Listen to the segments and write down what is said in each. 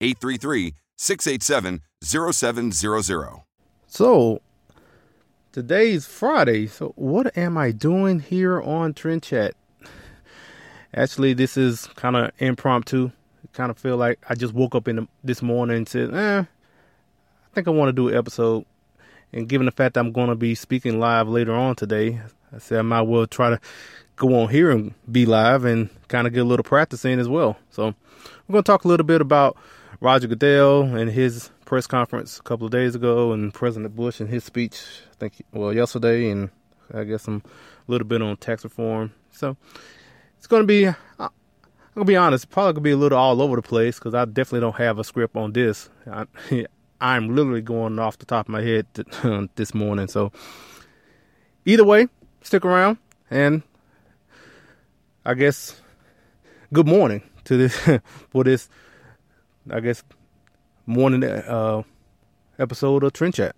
833 687 0700. So, today's Friday. So, what am I doing here on Trend Chat? Actually, this is kind of impromptu. Kind of feel like I just woke up in the, this morning and said, eh, I think I want to do an episode. And given the fact that I'm going to be speaking live later on today, I said I might well try to go on here and be live and kind of get a little practice in as well. So, we're going to talk a little bit about Roger Goodell and his press conference a couple of days ago, and President Bush and his speech, I think, well, yesterday, and I guess some a little bit on tax reform. So it's going to be, I'm going to be honest, probably going to be a little all over the place because I definitely don't have a script on this. I, I'm literally going off the top of my head this morning. So either way, stick around, and I guess good morning to this for this I guess, morning uh, episode of Trend Chat.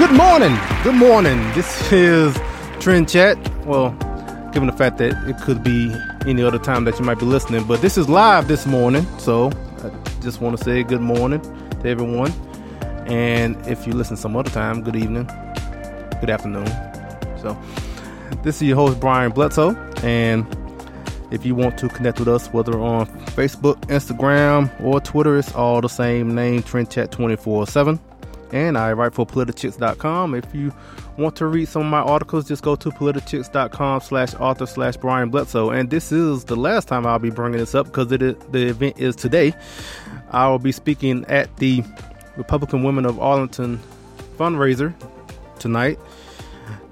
Good morning. Good morning. This is Trend Chat. Well, given the fact that it could be any other time that you might be listening, but this is live this morning. So I just want to say good morning to everyone. And if you listen some other time, good evening, good afternoon. So this is your host, Brian Bledsoe. And if you want to connect with us, whether on Facebook, Instagram, or Twitter, it's all the same name, Trend Chat 24 7 and I write for politichicks.com. If you want to read some of my articles, just go to politichicks.com slash author slash Brian Bledsoe. And this is the last time I'll be bringing this up because the event is today. I will be speaking at the Republican Women of Arlington fundraiser tonight.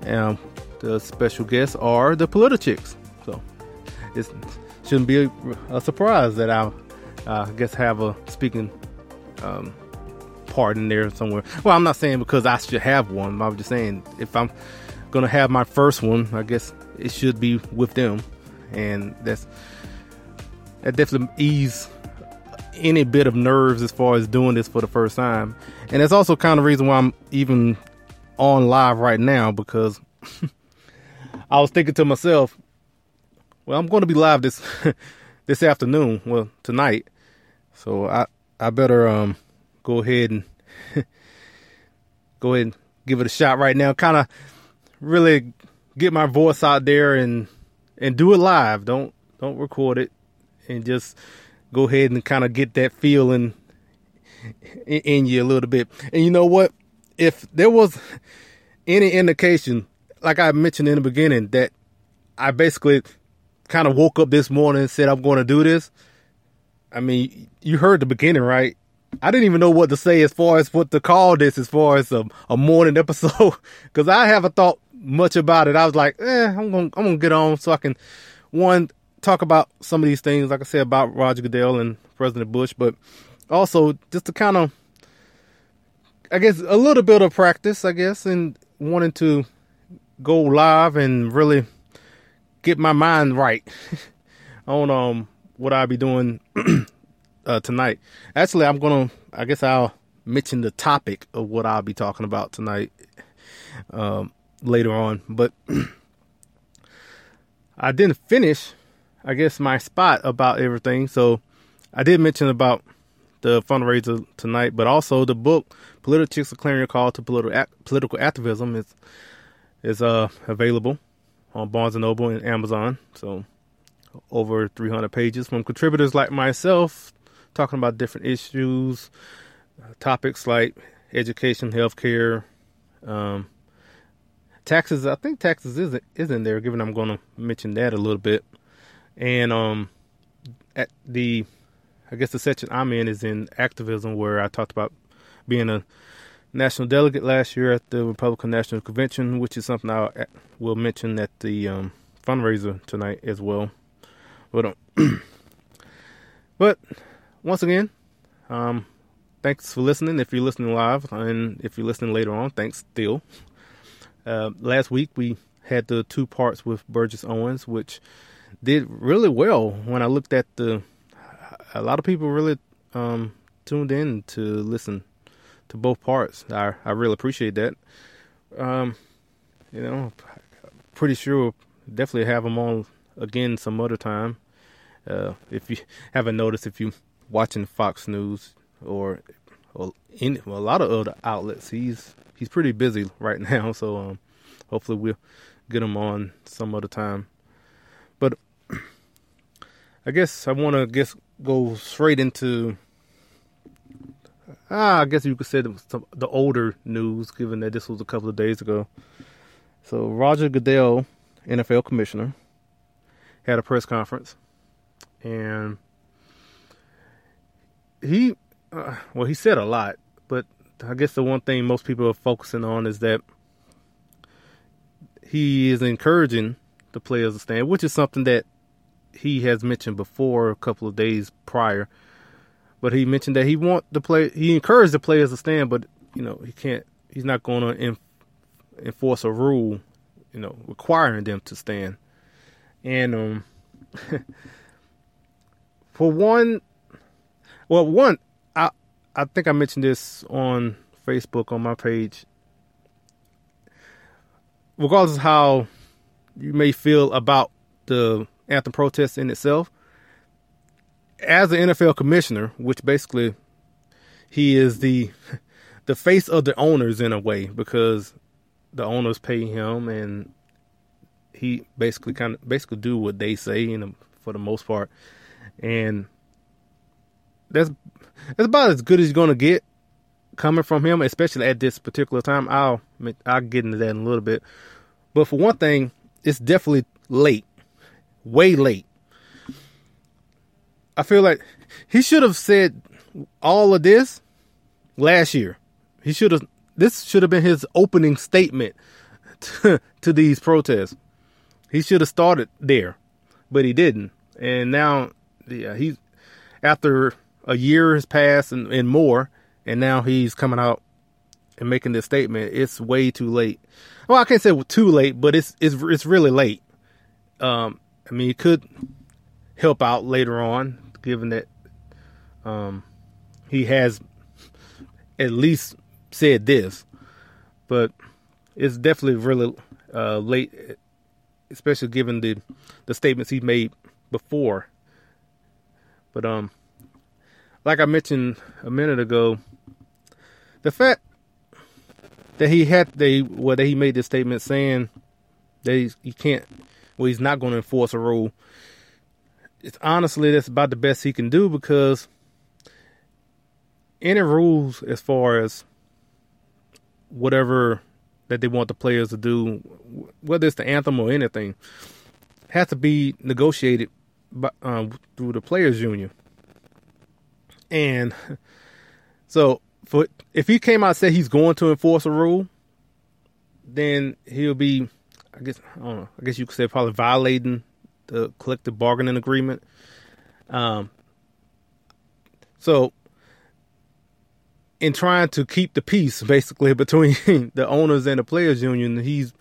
And the special guests are the Politichicks. So it shouldn't be a, a surprise that I, I guess, have a speaking um, part in there somewhere. Well, I'm not saying because I should have one. I'm just saying if I'm gonna have my first one, I guess it should be with them, and that's that definitely ease any bit of nerves as far as doing this for the first time. And that's also kind of reason why I'm even on live right now because I was thinking to myself, well, I'm going to be live this this afternoon, well, tonight. So I I better um go ahead and go ahead and give it a shot right now. Kind of really get my voice out there and and do it live. Don't don't record it and just go ahead and kind of get that feeling in, in you a little bit. And you know what? If there was any indication, like I mentioned in the beginning, that I basically kind of woke up this morning and said I'm going to do this. I mean, you heard the beginning, right? I didn't even know what to say as far as what to call this, as far as a, a morning episode, because I haven't thought much about it. I was like, eh, I'm gonna I'm gonna get on so I can one talk about some of these things, like I said about Roger Goodell and President Bush, but also just to kind of, I guess, a little bit of practice, I guess, and wanting to go live and really get my mind right on um what I'll be doing uh, tonight. Actually, I'm gonna. I guess I'll mention the topic of what I'll be talking about tonight um, later on. But I didn't finish. I guess my spot about everything. So I did mention about the fundraiser tonight, but also the book "Politichicks: A Clarion Call to Political Political Activism" is is uh available on Barnes and Noble and Amazon. So over 300 pages from contributors like myself talking about different issues, uh, topics like education, healthcare, um, taxes. I think taxes is is in there, given I'm going to mention that a little bit. And um, at the, I guess the section I'm in is in activism, where I talked about being a national delegate last year at the Republican National Convention, which is something I will mention at the um, fundraiser tonight as well. But um, but once again, um, thanks for listening. If you're listening live, and if you're listening later on, thanks still. Uh, last week we had the two parts with Burgess Owens, which did really well. When I looked at the, a lot of people really um, tuned in to listen to both parts. I I really appreciate that. Um, you know, pretty sure we'll definitely have them on again some other time. Uh, if you haven't noticed, if you watching Fox News or in well, a lot of other outlets, he's he's pretty busy right now. So um, hopefully we'll get him on some other time. But I guess I want to guess go straight into. Ah, I guess you could say the, the older news, given that this was a couple of days ago. So Roger Goodell, NFL commissioner, had a press conference, and he, uh, well, he said a lot, but I guess the one thing most people are focusing on is that he is encouraging the players to stand, which is something that he has mentioned before a couple of days prior. But he mentioned that he want the play, he encouraged the players to stand, but you know he can't, he's not going to enforce a rule, you know, requiring them to stand. And um, for one, well, one, I I think I mentioned this on Facebook on my page. Regardless of how you may feel about the anthem protest in itself, as an NFL commissioner, which basically he is the the face of the owners in a way because the owners pay him and he basically kind of basically do what they say know for the most part and that's that's about as good as you're gonna get coming from him especially at this particular time. I'll i'll get into that in a little bit. But for one thing it's definitely late. Way late. I feel like he should have said all of this last year. He should have this should have been his opening statement to, to these protests. He should have started there, but he didn't. And now, yeah, he's after a year has passed and, and more, and now he's coming out and making this statement. It's way too late. Well, I can't say too late, but it's it's it's really late. Um, I mean, it could help out later on, given that um, he has at least said this, but it's definitely really uh, late, especially given the the statements he made before. But um, like I mentioned a minute ago, the fact that he had they well that he made this statement saying that he, he can't well he's not going to enforce a rule. It's honestly that's about the best he can do because any rules as far as whatever that they want the players to do, whether it's the anthem or anything, has to be negotiated by, um, through the players' union. And so, for if he came out and said he's going to enforce a rule, then he'll be, I guess, I don't know. I guess you could say probably violating the collective bargaining agreement. Um. So in trying to keep the peace basically between the owners and the players union he's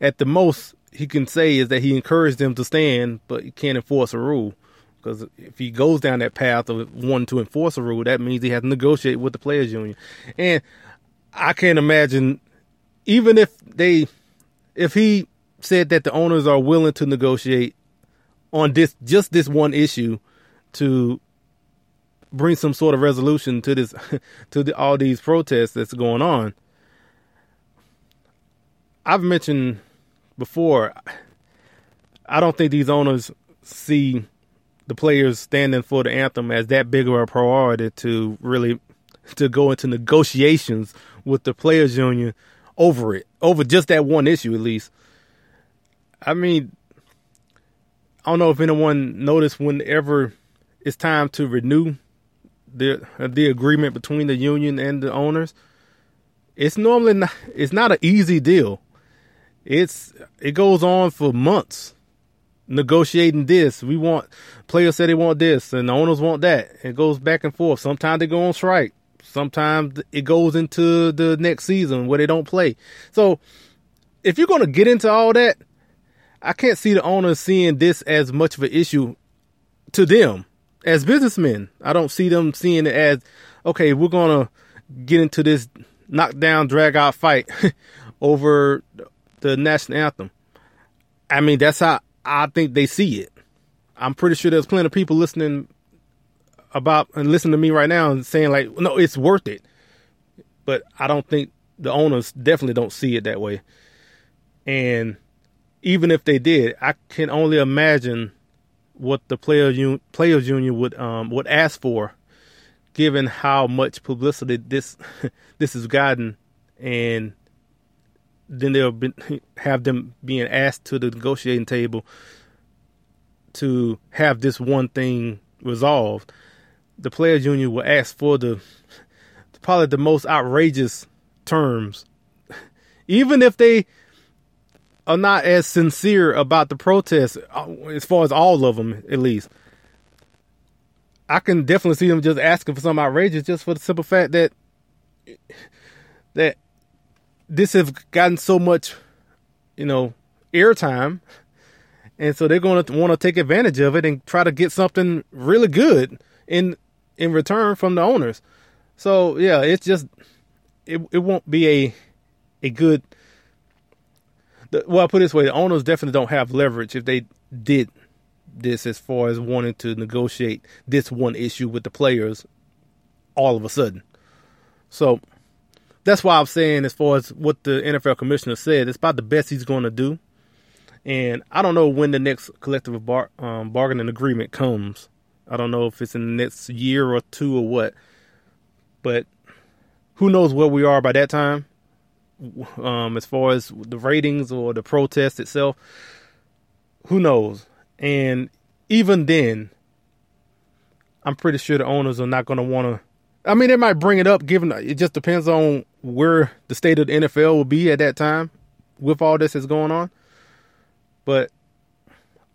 at the most he can say is that he encouraged them to stand but he can't enforce a rule because if he goes down that path of wanting to enforce a rule that means he has to negotiate with the players union and i can't imagine even if they if he said that the owners are willing to negotiate on this just this one issue to bring some sort of resolution to this to the, all these protests that's going on. I've mentioned before I don't think these owners see the players standing for the anthem as that big of a priority to really to go into negotiations with the players union over it, over just that one issue at least. I mean, I don't know if anyone noticed whenever it's time to renew the the agreement between the union and the owners, it's normally not, it's not an easy deal. It's it goes on for months negotiating this. We want players say they want this and the owners want that. It goes back and forth. Sometimes they go on strike. Sometimes it goes into the next season where they don't play. So if you're going to get into all that, I can't see the owners seeing this as much of an issue to them as businessmen. I don't see them seeing it as, okay, we're going to get into this knockdown, drag out fight over the national anthem. I mean, that's how I think they see it. I'm pretty sure there's plenty of people listening about and listening to me right now and saying like, no, it's worth it. But I don't think the owners definitely don't see it that way. And even if they did, I can only imagine what the players un- players union would um, would ask for, given how much publicity this this has gotten, and then they'll be, have them being asked to the negotiating table to have this one thing resolved. The players union will ask for the probably the most outrageous terms, even if they are not as sincere about the protests, uh, as far as all of them, at least. I can definitely see them just asking for something outrageous, just for the simple fact that that this has gotten so much, you know, airtime, and so they're going to want to take advantage of it and try to get something really good in in return from the owners. So yeah, it's just it it won't be a a good well, I put it this way: the owners definitely don't have leverage if they did this as far as wanting to negotiate this one issue with the players all of a sudden. So that's why I'm saying, as far as what the NFL commissioner said, it's about the best he's going to do. And I don't know when the next collective bar, um, bargaining agreement comes. I don't know if it's in the next year or two or what. But who knows where we are by that time um, as far as the ratings or the protest itself. Who knows? And even then, I'm pretty sure the owners are not going to want to. I mean, they might bring it up, given uh, it just depends on where the state of the NFL will be at that time with all this is going on. But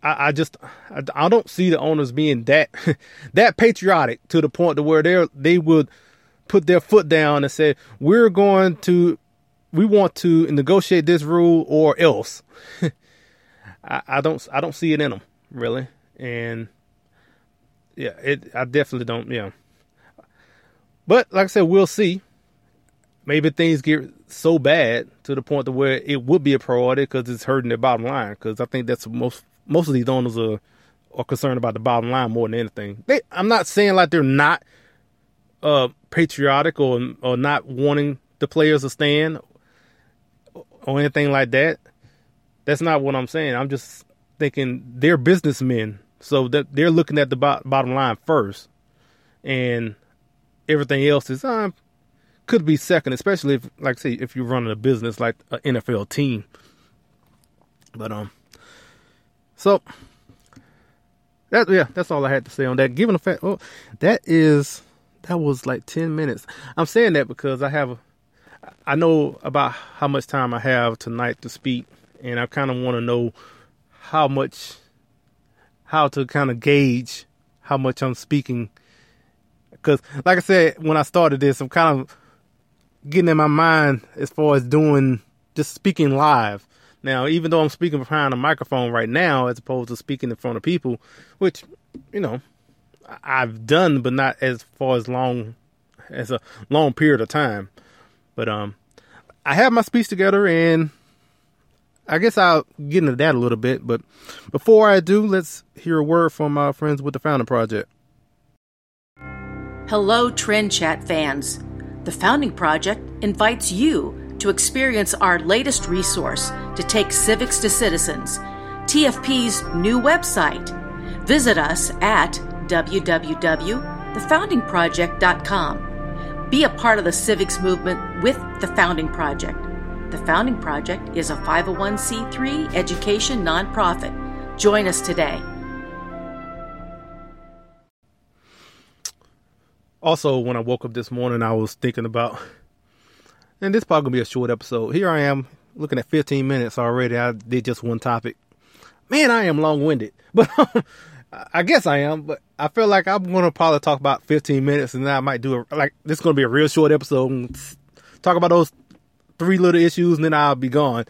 I, I just I, I, don't see the owners being that that patriotic to the point to where they they would put their foot down and say we're going to we want to negotiate this rule or else. I, I, don't I don't see it in them really, and yeah, it I definitely don't. Yeah, but like I said, we'll see. maybe things get so bad to the point to where it would be a priority because it's hurting their bottom line. Because I think that's most most of these owners are are concerned about the bottom line more than anything. They, I'm not saying like they're not uh, patriotic or or not wanting the players to stand or anything like that. That's not what I'm saying. I'm just thinking they're businessmen, so that they're looking at the bo- bottom line first, and everything else is uh, could be second, especially if, like, say, if you're running a business like an NFL team. But um, so that yeah, that's all I had to say on that. Given the fact, oh, that is that was like ten minutes. I'm saying that because I have, I know about how much time I have tonight to speak, and I kind of want to know how much, how to kind of gauge how much I'm speaking. Because, like I said, when I started this, I'm kind of getting in my mind as far as doing just speaking live. Now, even though I'm speaking behind a microphone right now, as opposed to speaking in front of people, which, you know, I've done, but not as far as long as a long period of time. But um, I have my speech together, and I guess I'll get into that a little bit. But before I do, let's hear a word from our friends with the Founding Project. Hello, Trend Chat fans. The Founding Project invites you to experience our latest resource to take civics to citizens, TFP's new website. Visit us at www.thefoundingproject.com. Be a part of the civics movement with the Founding Project. The Founding Project is a 501c3 education nonprofit. Join us today. Also, when I woke up this morning, I was thinking about and this probably gonna be a short episode. Here I am looking at 15 minutes already. I did just one topic. Man, I am long winded, but I guess I am. But I feel like I'm gonna probably talk about 15 minutes, and then I might do a like this is gonna be a real short episode. Talk about those three little issues, and then I'll be gone.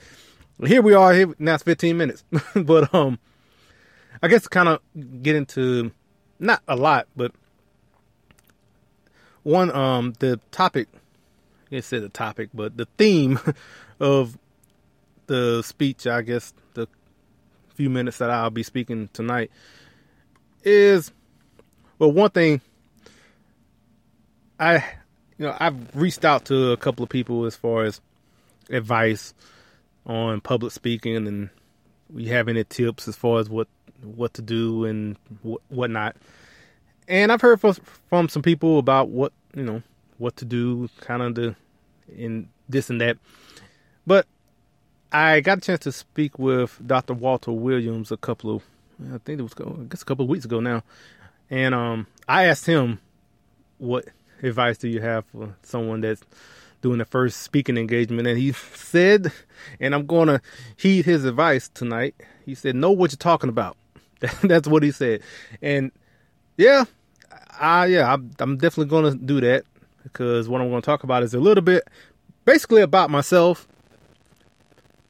Here we are. Here now it's 15 minutes, but um, I guess kind of get into not a lot, but one um the topic I said the topic, but the theme of the speech, I guess, the few minutes that I'll be speaking tonight is well, one thing I, you know, I've reached out to a couple of people as far as advice on public speaking, and we have any tips as far as what what to do and what whatnot. And I've heard from, from some people about what you know what to do, kind of the in this and that. But I got a chance to speak with Dr. Walter Williams a couple of, I think it was, I guess a couple of weeks ago now, and um, I asked him, "What advice do you have for someone that's doing the first speaking engagement?" And he said, and I'm to heed his advice tonight. He said, "Know what you're talking about." that's what he said, and yeah, I yeah, I'm, I'm definitely going to do that because what I'm going to talk about is a little bit basically about myself,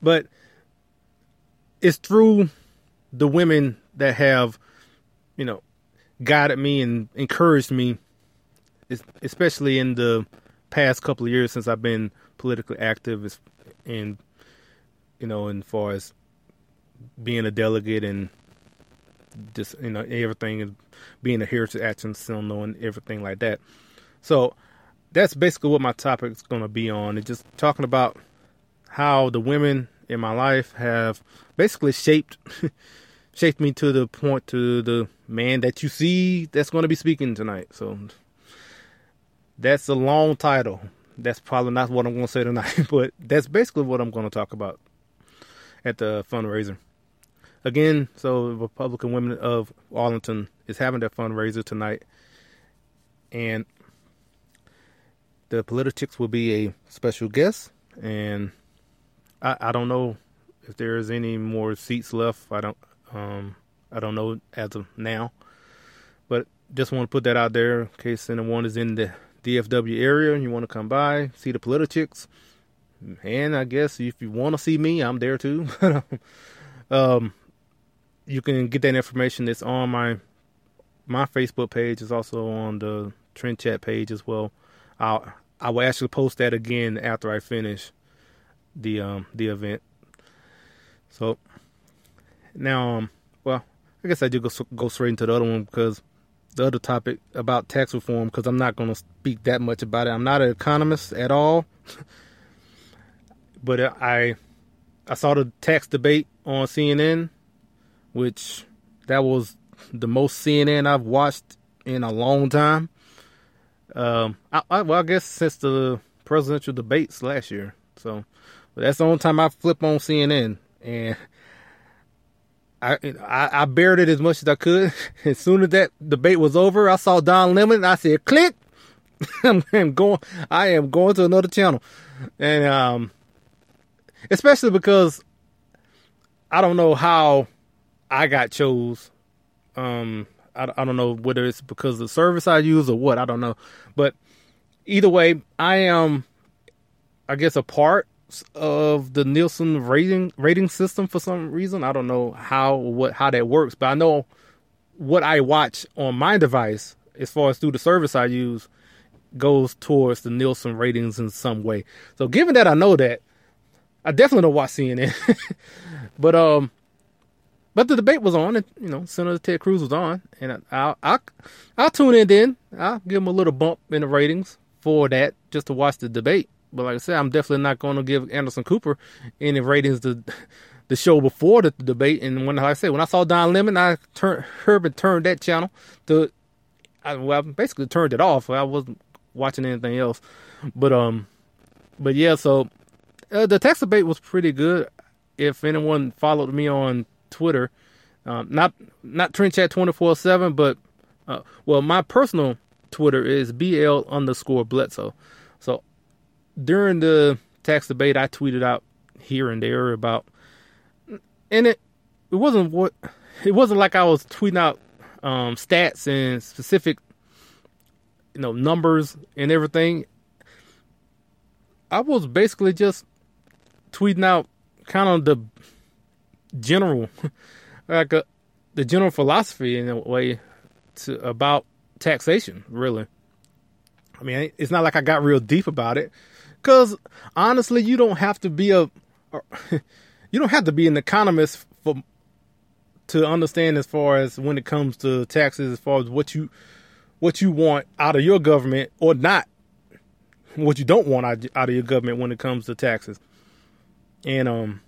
but it's through the women that have, you know, guided me and encouraged me, especially in the past couple of years since I've been politically active and, you know, as far as being a delegate and just, you know, everything, being a Heritage Action Sentinel knowing everything like that. So that's basically what my topic is going to be on. It's just talking about how the women in my life have basically shaped shaped me to the point to the man that you see that's going to be speaking tonight. So that's a long title. That's probably not what I'm going to say tonight, but that's basically what I'm going to talk about at the fundraiser. Again, so Republican Women of Arlington is having their fundraiser tonight. And the Politichicks will be a special guest, and I, I don't know if there's any more seats left. I don't um, I don't know as of now, but just want to put that out there in case anyone is in the DFW area and you want to come by, see the Politichicks. And I guess if you want to see me, I'm there too. um, you can get that information. It's on my my Facebook page. is also on the Trend Chat page as well. I'll I will actually post that again after I finish the um the event. So now um well I guess I do go go straight into the other one because the other topic about tax reform because I'm not going to speak that much about it. I'm not an economist at all, but I I saw the tax debate on CNN, which that was the most CNN I've watched in a long time. Um, I, I, well, I guess since the presidential debates last year. So, that's the only time I flip on CNN, and I, I I bared it as much as I could. As soon as that debate was over, I saw Don Lemon. I said, "Click." I'm going. I am going to another channel, and um, especially because I don't know how I got chose. Um, I, I don't know whether it's because the service I use or what. I don't know, but either way, I am, I guess, a part of the Nielsen rating rating system for some reason. I don't know how what how that works, but I know what I watch on my device as far as through the service I use goes towards the Nielsen ratings in some way. So given that I know that, I definitely don't watch CNN. but um but the debate was on and you know, Senator Ted Cruz was on and I'll I'll, I'll tune in then. I'll give him a little bump in the ratings for that just to watch the debate. But like I said, I'm definitely not going to give Anderson Cooper any ratings to the show before the, the debate. And when like I said, when I saw Don Lemon, I turned Herbert turned that channel to. I, well, I basically turned it off. I wasn't watching anything else. But um, but yeah. So uh, the tax debate was pretty good. If anyone followed me on Twitter, um, not not Trend Chat twenty four seven, but uh, well, my personal Twitter is bl underscore Bledsoe. So during the tax debate, I tweeted out here and there about, and it it wasn't what it wasn't like I was tweeting out um, stats and specific, you know, numbers and everything. I was basically just tweeting out kind of the general, like a, uh, the general philosophy in a way to about taxation. Really, I mean, it's not like I got real deep about it. Because honestly, you don't have to be a you don't have to be an economist for to understand as far as when it comes to taxes, as far as what you what you want out of your government or not, what you don't want out, out of your government when it comes to taxes. And um,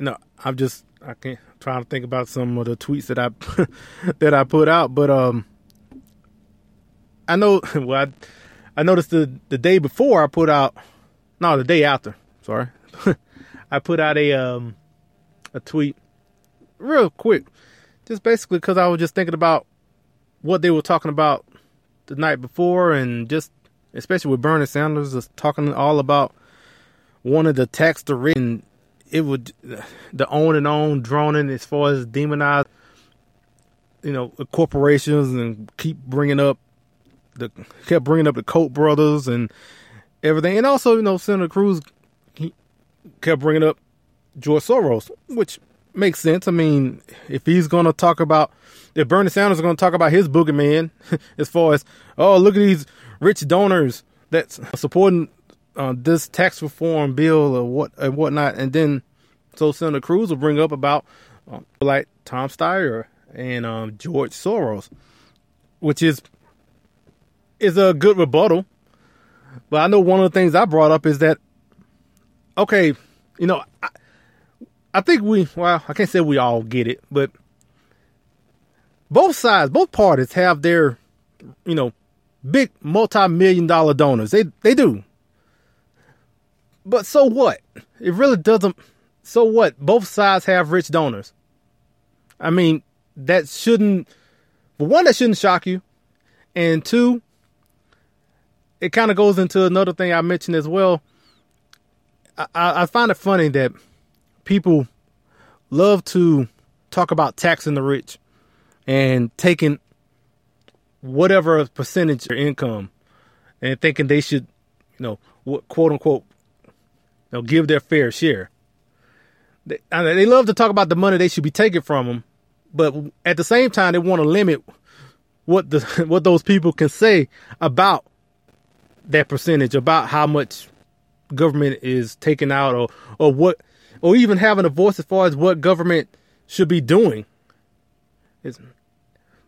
you know, I'm just I can't trying to think about some of the tweets that I that I put out, but um, I know well. I, I noticed the the day before I put out, no, the day after. Sorry, I put out a um a tweet real quick, just basically because I was just thinking about what they were talking about the night before, and just especially with Bernie Sanders, just talking all about wanting to tax the rich, it would the on and on droning as far as demonize, you know, corporations and keep bringing up the kept bringing up the Koch brothers and everything, and also you know Senator Cruz kept bringing up George Soros, which makes sense. I mean, if he's going to talk about if Bernie Sanders is going to talk about his boogeyman, as far as oh look at these rich donors that's supporting uh, this tax reform bill or what and whatnot, and then so Senator Cruz will bring up about um, like Tom Steyer and um, George Soros, which is is a good rebuttal. But I know one of the things I brought up is that, okay, you know, I, I think we, well, I can't say we all get it, but both sides, both parties have their, you know, big multi-million dollar donors. They they do. But so what? It really doesn't so what? Both sides have rich donors. I mean, that shouldn't for one that shouldn't shock you. And two, it kind of goes into another thing I mentioned as well. I, I find it funny that people love to talk about taxing the rich and taking whatever percentage of income and thinking they should, you know, quote unquote, know, give their fair share. They, they love to talk about the money they should be taking from them, but at the same time, they want to limit what the what those people can say about that percentage, about how much government is taking out, or or what, or even having a voice as far as what government should be doing. It's,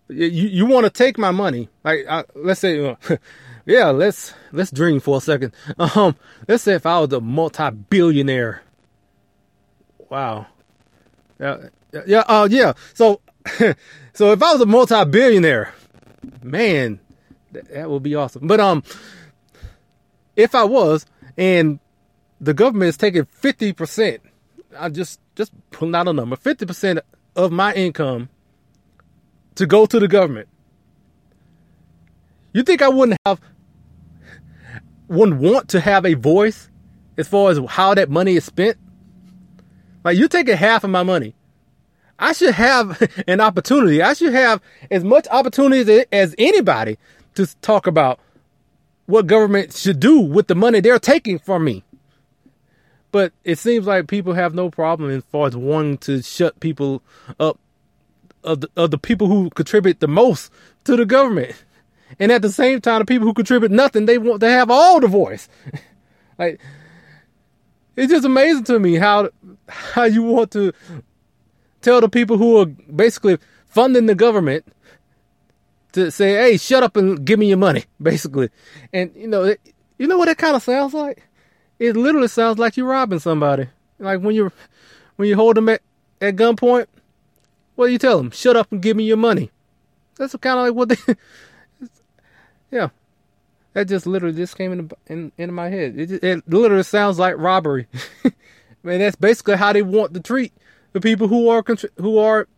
you you want to take my money? Like I, let's say, yeah, let's let's dream for a second. Um, let's say if I was a multi-billionaire. Wow. Yeah, yeah, uh, yeah. So, so if I was a multi-billionaire, man, that, that would be awesome. But um, if I was, and the government is taking fifty percent, I just just pulling out a number, fifty percent of my income to go to the government. You think I wouldn't have wouldn't want to have a voice as far as how that money is spent? Like you're taking half of my money. I should have an opportunity. I should have as much opportunity as anybody to talk about what government should do with the money they're taking from me. But it seems like people have no problem as far as wanting to shut people up of the, of the people who contribute the most to the government. And at the same time, the people who contribute nothing, they want to have all the voice. like it's just amazing to me how how you want to tell the people who are basically funding the government to say, "Hey, shut up and give me your money," basically. And you know, it, you know what that kind of sounds like? It literally sounds like you're robbing somebody. Like when you're when you hold them at, at gunpoint what do you tell them? Shut up and give me your money. That's kind of like what they. yeah, that just literally just came into in, into my head. It, just, it literally sounds like robbery. I mean, that's basically how they want to treat the people who are who are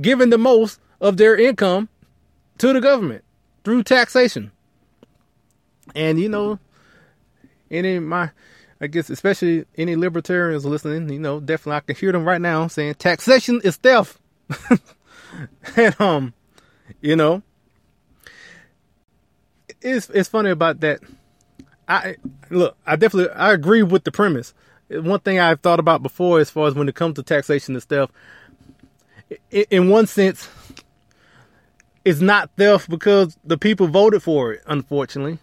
giving the most of their income to the government through taxation. And you know, any my, I guess especially any libertarians listening, you know, definitely I can hear them right now saying taxation is theft. and um, you know, it's it's funny about that. I look, I definitely I agree with the premise. One thing I've thought about before, as far as when it comes to taxation and stuff, in one sense, it's not theft because the people voted for it. Unfortunately,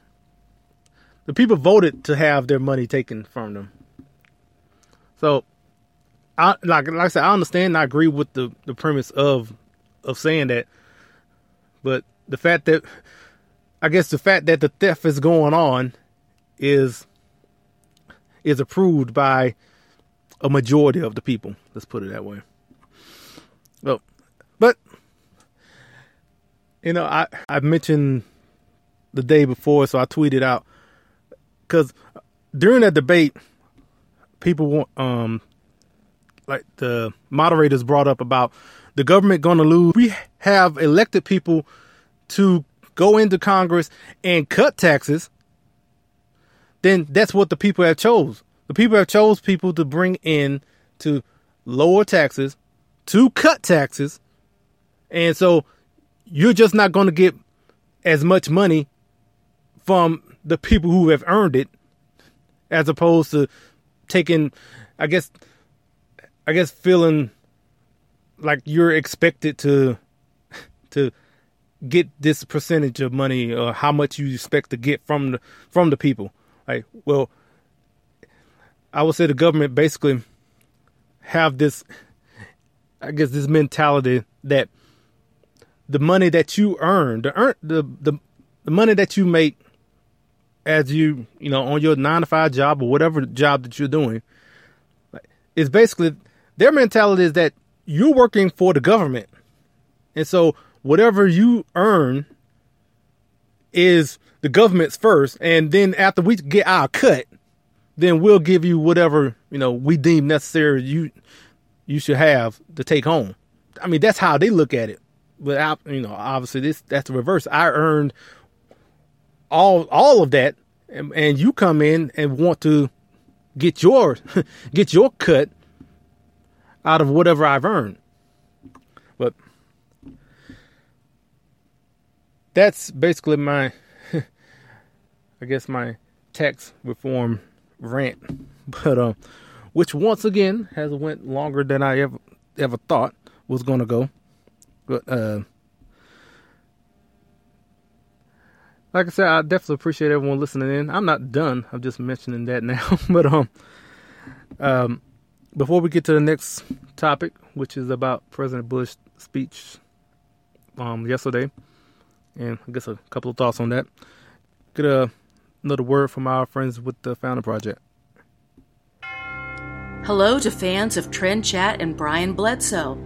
the people voted to have their money taken from them. So I like like I said, I understand. I agree with the the premise of of saying that, but the fact that I guess the fact that the theft is going on is is approved by a majority of the people. Let's put it that way. Well, but you know, I I mentioned the day before, so I tweeted out because during that debate, people want um like the moderators brought up about the government going to lose. We have elected people to go into Congress and cut taxes. Then that's what the people have chose. The people have chose people to bring in to lower taxes, to cut taxes, and so you're just not going to get as much money from the people who have earned it, as opposed to taking, I guess, I guess feeling like you're expected to to get this percentage of money or how much you expect to get from the from the people. Like, well, I would say the government basically have this I guess this mentality that the money that you earn, the earn the the, the money that you make as you, you know, on your 9 to 5 job or whatever job that you're doing is basically their mentality is that you're working for the government. And so whatever you earn is the government's first. And then after we get our cut, then we'll give you whatever, you know, we deem necessary you you should have to take home. I mean, that's how they look at it. But you know, obviously this that's the reverse. I earned all all of that and, and you come in and want to get your get your cut out of whatever I've earned. That's basically my, I guess, my tax reform rant. But um, which once again has went longer than I ever ever thought was to go. But uh, like I said, I definitely appreciate everyone listening in. I'm not done. I'm just mentioning that now. but um, um, before we get to the next topic, which is about President Bush's speech um yesterday, and I guess a couple of thoughts on that. Get a another word from our friends with the Founder Project. Hello to fans of Trend Chat and Brian Bledsoe.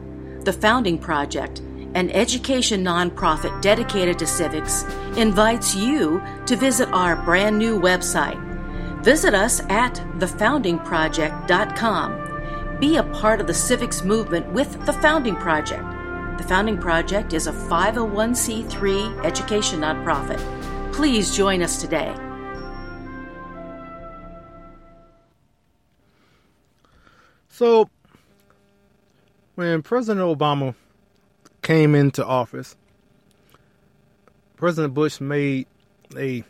The Founding Project, an education nonprofit dedicated to civics, invites you to visit our brand new website. Visit us at thefoundingproject.com. Be a part of the civics movement with the Founding Project. The Founding Project is a 501c3 education nonprofit. Please join us today. So, when President Obama came into office, President Bush made a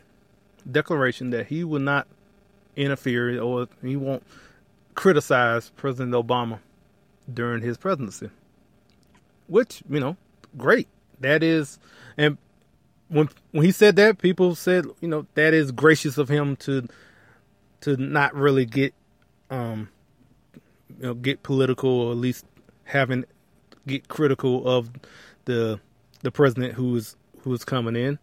declaration that he would not interfere or he won't criticize President Obama during his presidency. Which, you know, great. That is and when when he said that, people said, you know, that is gracious of him to to not really get um you know get political or at least having get critical of the the president who is who is coming in,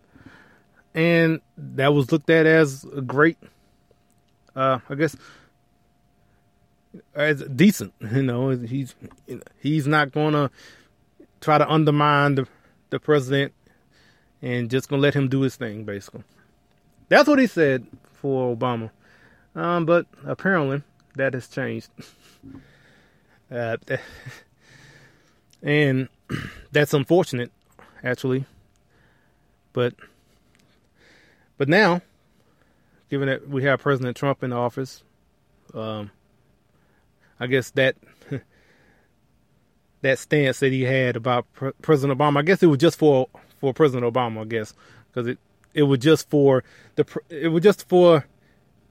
and that was looked at as a great, uh, I guess, as decent. You know, he's he's not gonna try to undermine the the president and just gonna let him do his thing. Basically, that's what he said for Obama. Um, but apparently that has changed. Uh, and that's unfortunate, actually. But but now, given that we have President Trump in office, um, I guess that that stance that he had about Pre- President Obama, I guess it was just for for President Obama, I guess, because it it was just for the it was just for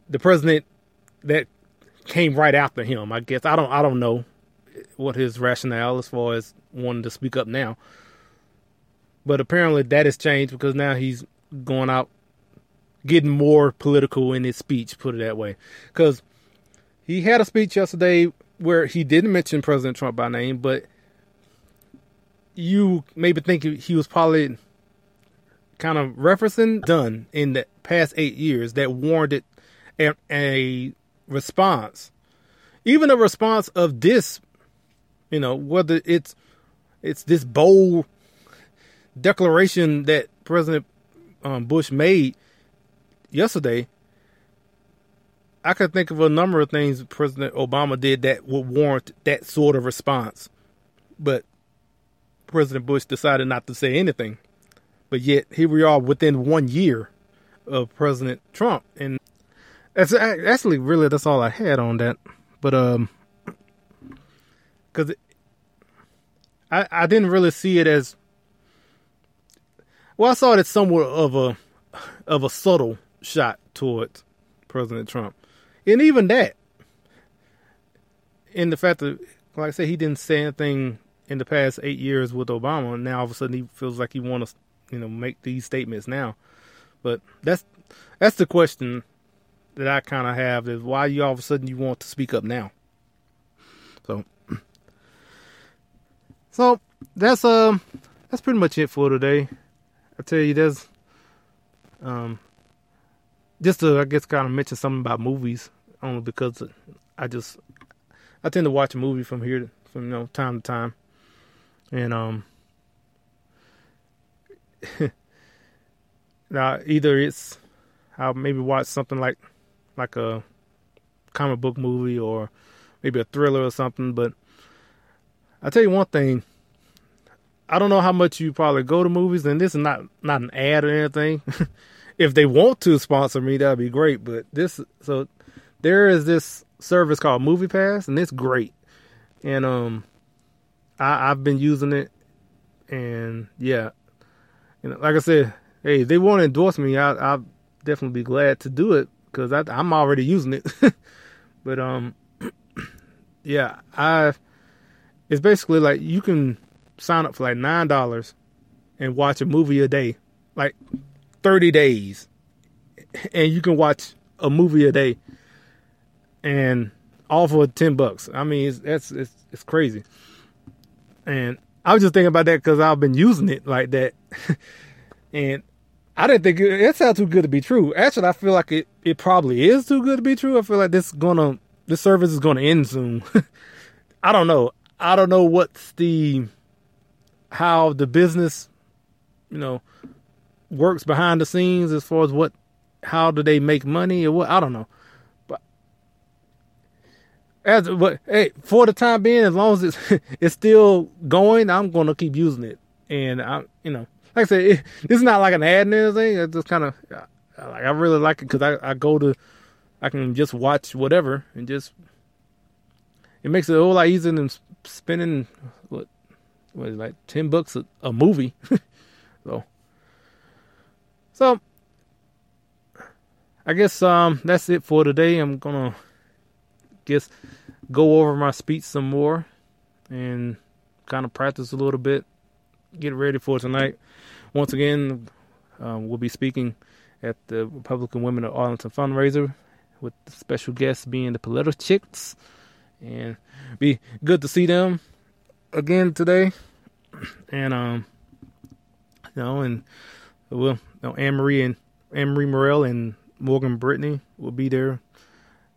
the president that came right after him. I guess I don't I don't know what his rationale as far as wanting to speak up now. But apparently that has changed because now he's going out getting more political in his speech, put it that way. Because he had a speech yesterday where he didn't mention President Trump by name, but you maybe think he was probably kind of referencing done in the past eight years that warranted a, a response, even a response of this you know, whether it's it's this bold declaration that President um, Bush made yesterday. I could think of a number of things President Obama did that would warrant that sort of response, but President Bush decided not to say anything. But yet here we are within one year of President Trump, and that's actually really that's all I had on that. But um, because I I didn't really see it as well. I saw it as somewhat of a of a subtle shot towards President Trump, and even that, in the fact that, like I said, he didn't say anything in the past eight years with Obama, and now all of a sudden he feels like he wants to, you know, make these statements now. But that's that's the question that I kind of have is why you all of a sudden you want to speak up now. So so that's um that's pretty much it for today. I tell you, there's um just to I guess kind of mention something about movies only because I just I tend to watch a movie from here from you know time to time, and um now either it's I'll maybe watch something like like a comic book movie or maybe a thriller or something, but I tell you one thing. I don't know how much you probably go to movies, and this is not not an ad or anything. if they want to sponsor me, that'd be great. But this, so there is this service called MoviePass, and it's great. And um, I, I've been using it, and yeah, you know, like I said, hey, they want to endorse me, I, I'll definitely be glad to do it because I'm already using it. but um, yeah, I it's basically like you can sign up for like nine dollars and watch a movie a day, like 30 days and you can watch a movie a day and all for 10 bucks. I mean, it's, that's, it's, it's crazy. And I was just thinking about that because I've been using it like that. and I didn't think it, it sounds too good to be true. Actually, I feel like it, it probably is too good to be true. I feel like this gonna, this service is gonna end soon. I don't know. I don't know what's the, how the business, you know, works behind the scenes as far as what how do they make money or what I don't know. As but hey, for the time being, as long as it's it's still going, I'm gonna keep using it. And I'm you know, like I said, it, it's not like an ad or anything. It's just kind of like I really like it because I I go to I can just watch whatever and just it makes it a whole lot easier than spending what what is like ten bucks a, a movie. so so I guess um that's it for today. I'm gonna guess go over my speech some more and kind of practice a little bit, get ready for tonight. Once again, um, we'll be speaking at the Republican Women of Arlington fundraiser with special guests being the Politichicks, and be good to see them again today. And um, you know, and we'll you know, Anne Marie and Anne Marie Murrell and Morgan Brittany will be there,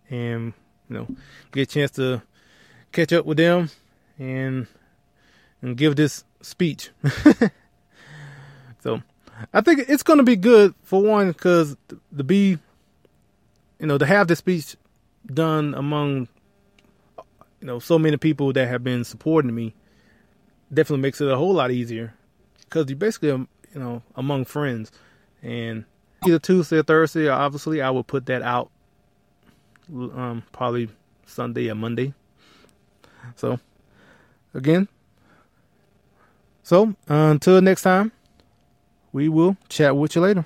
and you know, get a chance to catch up with them and and give this speech. so, I think it's going to be good for one because to be, you know, to have this speech done among, you know, so many people that have been supporting me, definitely makes it a whole lot easier because you basically, um, you know, among friends and either Tuesday or Thursday. Obviously, I will put that out um, probably Sunday or Monday. So, again, so uh, until next time, we will chat with you later.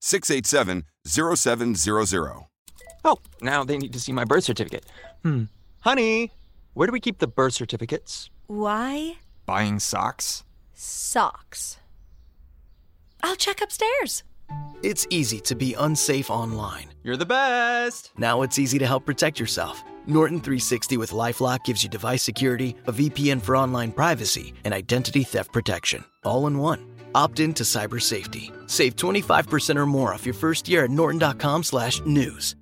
687 0700. Oh, now they need to see my birth certificate. Hmm. Honey, where do we keep the birth certificates? Why? Buying socks? Socks. I'll check upstairs. It's easy to be unsafe online. You're the best! Now it's easy to help protect yourself. Norton 360 with Lifelock gives you device security, a VPN for online privacy, and identity theft protection, all in one. Opt in to cyber safety. Save 25% or more off your first year at norton.com slash news.